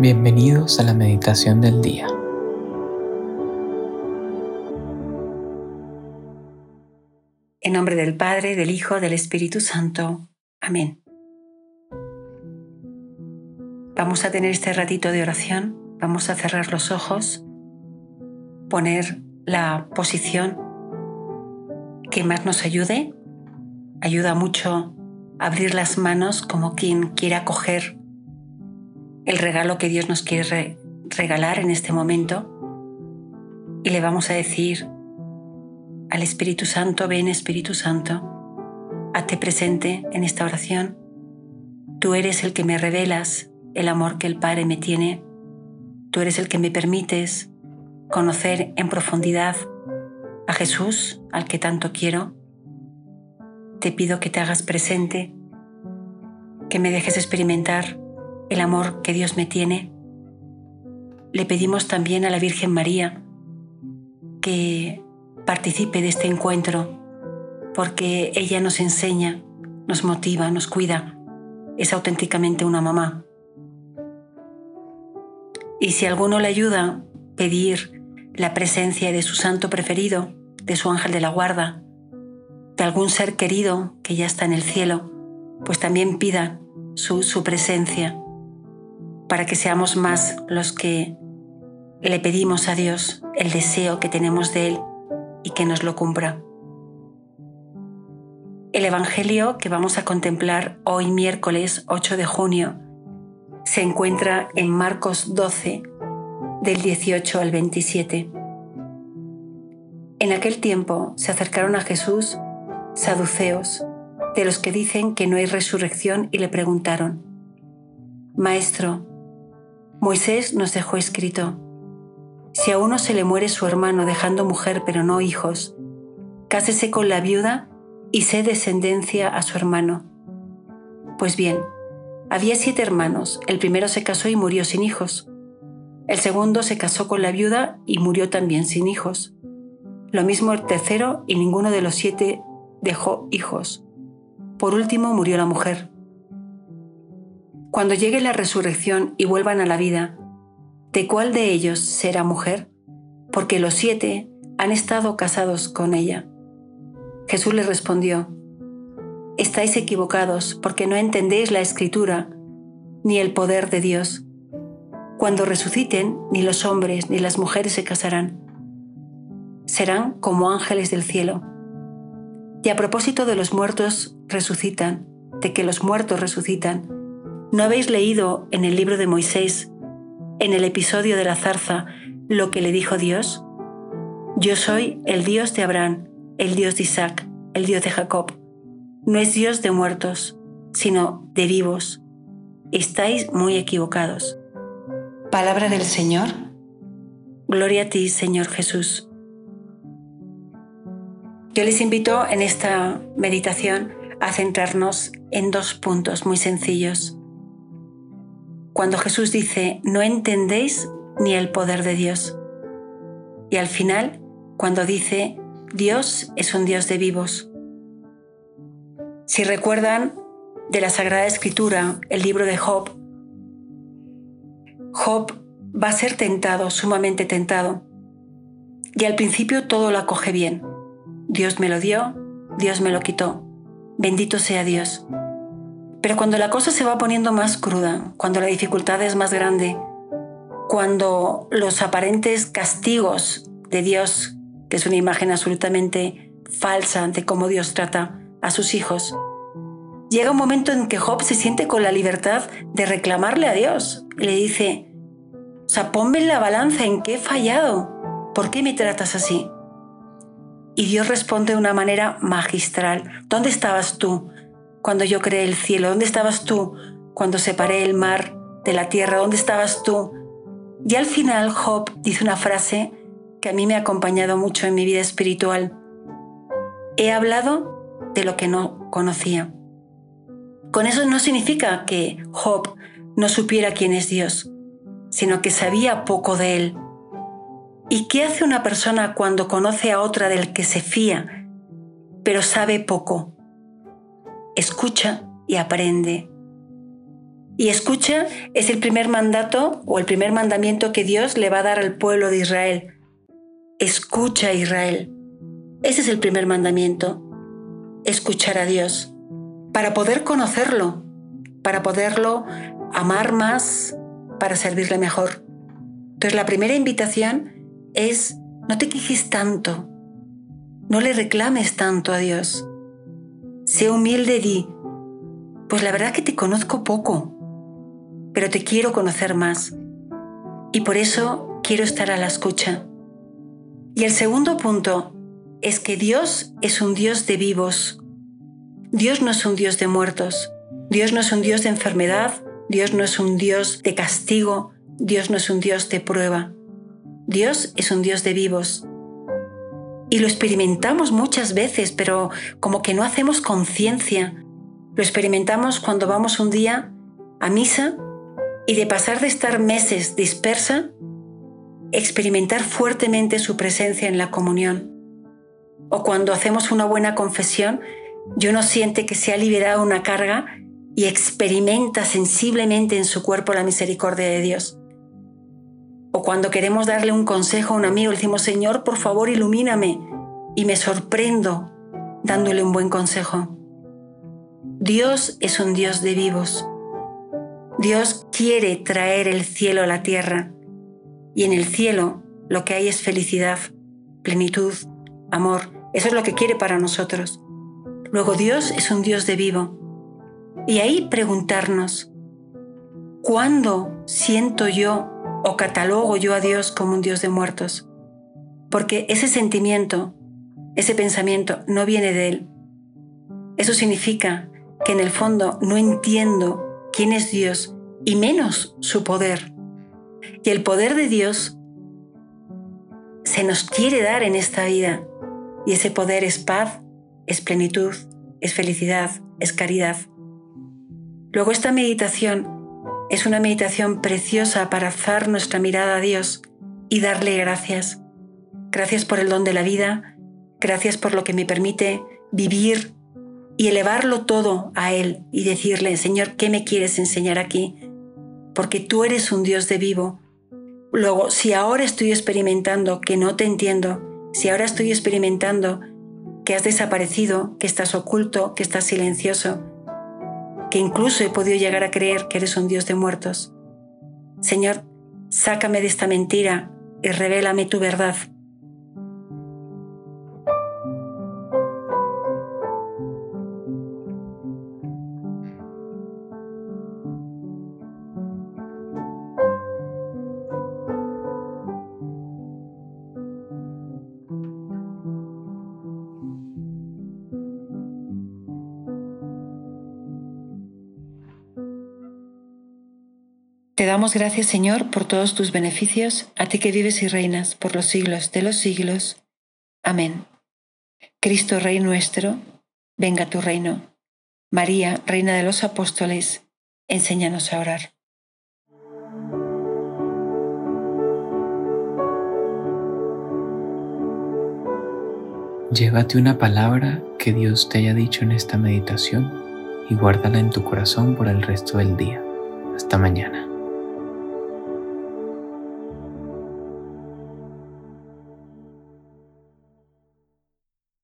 Bienvenidos a la meditación del día. En nombre del Padre, del Hijo, del Espíritu Santo. Amén. Vamos a tener este ratito de oración, vamos a cerrar los ojos, poner la posición que más nos ayude. Ayuda mucho abrir las manos como quien quiera coger el regalo que Dios nos quiere regalar en este momento y le vamos a decir al Espíritu Santo, ven Espíritu Santo, hazte presente en esta oración. Tú eres el que me revelas el amor que el Padre me tiene. Tú eres el que me permites conocer en profundidad a Jesús, al que tanto quiero. Te pido que te hagas presente, que me dejes experimentar el amor que Dios me tiene. Le pedimos también a la Virgen María que participe de este encuentro, porque ella nos enseña, nos motiva, nos cuida, es auténticamente una mamá. Y si alguno le ayuda, pedir la presencia de su santo preferido, de su ángel de la guarda, de algún ser querido que ya está en el cielo, pues también pida su, su presencia para que seamos más los que le pedimos a Dios el deseo que tenemos de Él y que nos lo cumpla. El Evangelio que vamos a contemplar hoy miércoles 8 de junio se encuentra en Marcos 12, del 18 al 27. En aquel tiempo se acercaron a Jesús saduceos, de los que dicen que no hay resurrección, y le preguntaron, Maestro, Moisés nos dejó escrito, si a uno se le muere su hermano dejando mujer pero no hijos, cásese con la viuda y sé descendencia a su hermano. Pues bien, había siete hermanos, el primero se casó y murió sin hijos, el segundo se casó con la viuda y murió también sin hijos, lo mismo el tercero y ninguno de los siete dejó hijos. Por último murió la mujer. Cuando llegue la resurrección y vuelvan a la vida, ¿de cuál de ellos será mujer? Porque los siete han estado casados con ella. Jesús les respondió, Estáis equivocados porque no entendéis la escritura ni el poder de Dios. Cuando resuciten, ni los hombres ni las mujeres se casarán. Serán como ángeles del cielo. Y a propósito de los muertos resucitan, de que los muertos resucitan, ¿No habéis leído en el libro de Moisés, en el episodio de la zarza, lo que le dijo Dios? Yo soy el Dios de Abraham, el Dios de Isaac, el Dios de Jacob. No es Dios de muertos, sino de vivos. Estáis muy equivocados. Palabra del Señor. Gloria a ti, Señor Jesús. Yo les invito en esta meditación a centrarnos en dos puntos muy sencillos cuando Jesús dice, no entendéis ni el poder de Dios. Y al final, cuando dice, Dios es un Dios de vivos. Si recuerdan de la Sagrada Escritura, el libro de Job, Job va a ser tentado, sumamente tentado. Y al principio todo lo acoge bien. Dios me lo dio, Dios me lo quitó. Bendito sea Dios. Pero cuando la cosa se va poniendo más cruda, cuando la dificultad es más grande, cuando los aparentes castigos de Dios, que es una imagen absolutamente falsa de cómo Dios trata a sus hijos, llega un momento en que Job se siente con la libertad de reclamarle a Dios. Y le dice, o sea, ponme en la balanza en qué he fallado, ¿por qué me tratas así? Y Dios responde de una manera magistral, ¿dónde estabas tú cuando yo creé el cielo? ¿Dónde estabas tú cuando separé el mar de la tierra? ¿Dónde estabas tú? Y al final Job dice una frase que a mí me ha acompañado mucho en mi vida espiritual. He hablado de lo que no conocía. Con eso no significa que Job no supiera quién es Dios, sino que sabía poco de él. ¿Y qué hace una persona cuando conoce a otra del que se fía, pero sabe poco? Escucha y aprende. Y escucha es el primer mandato o el primer mandamiento que Dios le va a dar al pueblo de Israel. Escucha Israel. Ese es el primer mandamiento. Escuchar a Dios. Para poder conocerlo, para poderlo amar más, para servirle mejor. Entonces la primera invitación es no te quejes tanto, no le reclames tanto a Dios. Sé humilde di, pues la verdad que te conozco poco pero te quiero conocer más. Y por eso quiero estar a la escucha. Y el segundo punto es que Dios es un Dios de vivos. Dios no es un Dios de muertos. Dios no es un Dios de enfermedad. Dios no es un Dios de castigo. Dios no es un Dios de prueba. Dios es un Dios de vivos. Y lo experimentamos muchas veces, pero como que no hacemos conciencia. Lo experimentamos cuando vamos un día a misa y de pasar de estar meses dispersa, experimentar fuertemente su presencia en la comunión. O cuando hacemos una buena confesión, y uno siente que se ha liberado una carga y experimenta sensiblemente en su cuerpo la misericordia de Dios. O cuando queremos darle un consejo a un amigo, le decimos, Señor, por favor, ilumíname. Y me sorprendo dándole un buen consejo. Dios es un Dios de vivos. Dios quiere traer el cielo a la tierra y en el cielo lo que hay es felicidad, plenitud, amor. Eso es lo que quiere para nosotros. Luego Dios es un Dios de vivo. Y ahí preguntarnos, ¿cuándo siento yo o catalogo yo a Dios como un Dios de muertos? Porque ese sentimiento, ese pensamiento no viene de Él. Eso significa que en el fondo no entiendo quién es Dios y menos su poder. Y el poder de Dios se nos quiere dar en esta vida. Y ese poder es paz, es plenitud, es felicidad, es caridad. Luego esta meditación es una meditación preciosa para alzar nuestra mirada a Dios y darle gracias. Gracias por el don de la vida, gracias por lo que me permite vivir y elevarlo todo a Él y decirle, Señor, ¿qué me quieres enseñar aquí? Porque tú eres un Dios de vivo. Luego, si ahora estoy experimentando que no te entiendo, si ahora estoy experimentando que has desaparecido, que estás oculto, que estás silencioso, que incluso he podido llegar a creer que eres un Dios de muertos. Señor, sácame de esta mentira y revélame tu verdad Te damos gracias, Señor, por todos tus beneficios, a ti que vives y reinas por los siglos de los siglos. Amén. Cristo, Rey nuestro, venga tu reino. María, Reina de los Apóstoles, enséñanos a orar. Llévate una palabra que Dios te haya dicho en esta meditación y guárdala en tu corazón por el resto del día. Hasta mañana.